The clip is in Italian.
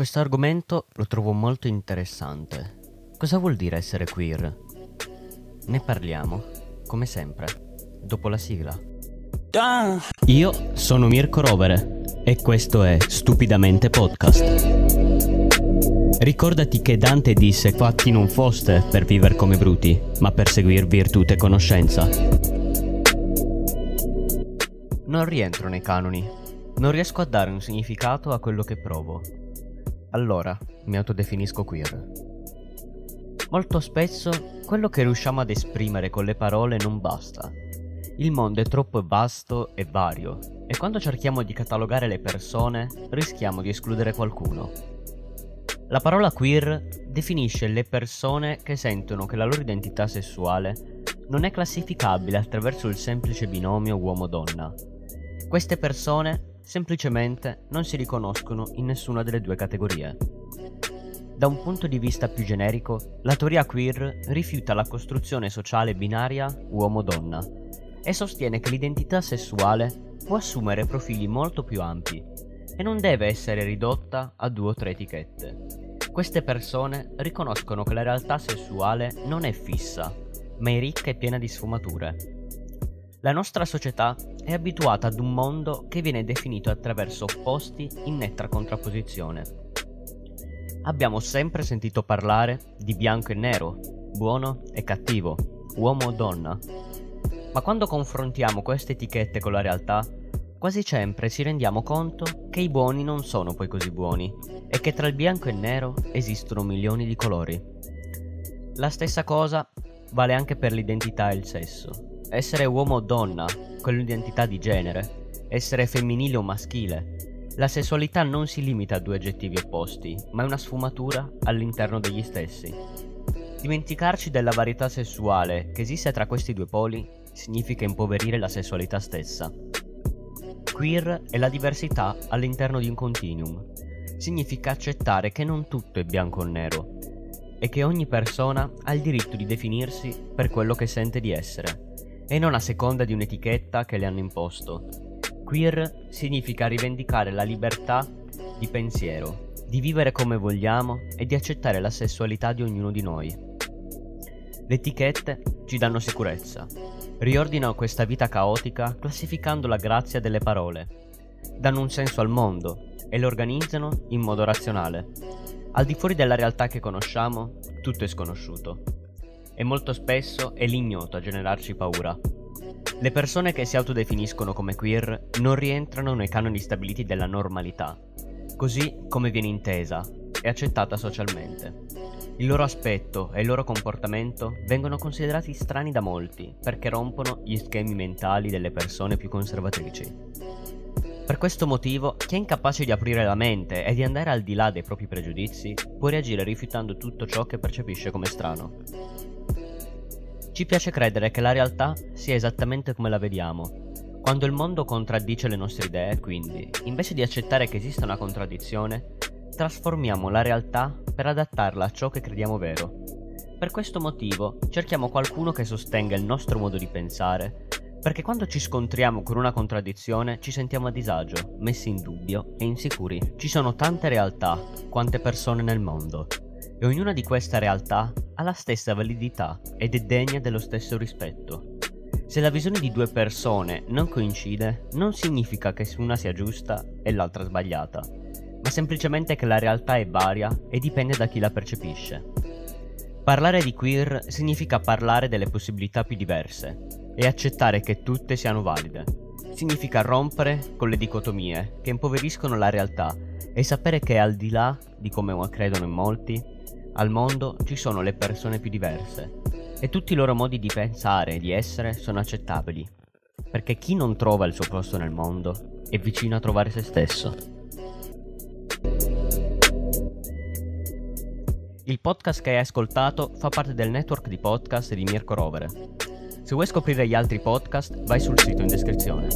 Questo argomento lo trovo molto interessante. Cosa vuol dire essere queer? Ne parliamo, come sempre, dopo la sigla. Io sono Mirko Rovere e questo è Stupidamente Podcast. Ricordati che Dante disse fatti non foste per vivere come bruti, ma per seguir virtù e conoscenza. Non rientro nei canoni. Non riesco a dare un significato a quello che provo. Allora mi autodefinisco queer. Molto spesso quello che riusciamo ad esprimere con le parole non basta. Il mondo è troppo vasto e vario e quando cerchiamo di catalogare le persone rischiamo di escludere qualcuno. La parola queer definisce le persone che sentono che la loro identità sessuale non è classificabile attraverso il semplice binomio uomo-donna, queste persone semplicemente non si riconoscono in nessuna delle due categorie. Da un punto di vista più generico, la teoria queer rifiuta la costruzione sociale binaria uomo-donna e sostiene che l'identità sessuale può assumere profili molto più ampi e non deve essere ridotta a due o tre etichette. Queste persone riconoscono che la realtà sessuale non è fissa, ma è ricca e piena di sfumature la nostra società è abituata ad un mondo che viene definito attraverso opposti in netta contrapposizione. Abbiamo sempre sentito parlare di bianco e nero, buono e cattivo, uomo o donna. Ma quando confrontiamo queste etichette con la realtà, quasi sempre ci rendiamo conto che i buoni non sono poi così buoni e che tra il bianco e il nero esistono milioni di colori. La stessa cosa vale anche per l'identità e il sesso. Essere uomo o donna, con l'identità di genere, essere femminile o maschile. La sessualità non si limita a due aggettivi opposti, ma è una sfumatura all'interno degli stessi. Dimenticarci della varietà sessuale che esiste tra questi due poli significa impoverire la sessualità stessa. Queer è la diversità all'interno di un continuum. Significa accettare che non tutto è bianco o nero e che ogni persona ha il diritto di definirsi per quello che sente di essere e non a seconda di un'etichetta che le hanno imposto. Queer significa rivendicare la libertà di pensiero, di vivere come vogliamo e di accettare la sessualità di ognuno di noi. Le etichette ci danno sicurezza, riordinano questa vita caotica classificando la grazia delle parole, danno un senso al mondo e lo organizzano in modo razionale. Al di fuori della realtà che conosciamo, tutto è sconosciuto e molto spesso è l'ignoto a generarci paura. Le persone che si autodefiniscono come queer non rientrano nei canoni stabiliti della normalità, così come viene intesa e accettata socialmente. Il loro aspetto e il loro comportamento vengono considerati strani da molti perché rompono gli schemi mentali delle persone più conservatrici. Per questo motivo, chi è incapace di aprire la mente e di andare al di là dei propri pregiudizi può reagire rifiutando tutto ciò che percepisce come strano. Ci piace credere che la realtà sia esattamente come la vediamo. Quando il mondo contraddice le nostre idee, quindi, invece di accettare che esista una contraddizione, trasformiamo la realtà per adattarla a ciò che crediamo vero. Per questo motivo cerchiamo qualcuno che sostenga il nostro modo di pensare, perché quando ci scontriamo con una contraddizione ci sentiamo a disagio, messi in dubbio e insicuri. Ci sono tante realtà, quante persone nel mondo e ognuna di queste realtà ha la stessa validità ed è degna dello stesso rispetto. Se la visione di due persone non coincide, non significa che una sia giusta e l'altra sbagliata, ma semplicemente che la realtà è varia e dipende da chi la percepisce. Parlare di queer significa parlare delle possibilità più diverse e accettare che tutte siano valide. Significa rompere con le dicotomie che impoveriscono la realtà e sapere che al di là di come credono in molti, al mondo ci sono le persone più diverse e tutti i loro modi di pensare e di essere sono accettabili, perché chi non trova il suo posto nel mondo è vicino a trovare se stesso. Il podcast che hai ascoltato fa parte del network di podcast di Mirko Rovere. Se vuoi scoprire gli altri podcast, vai sul sito in descrizione.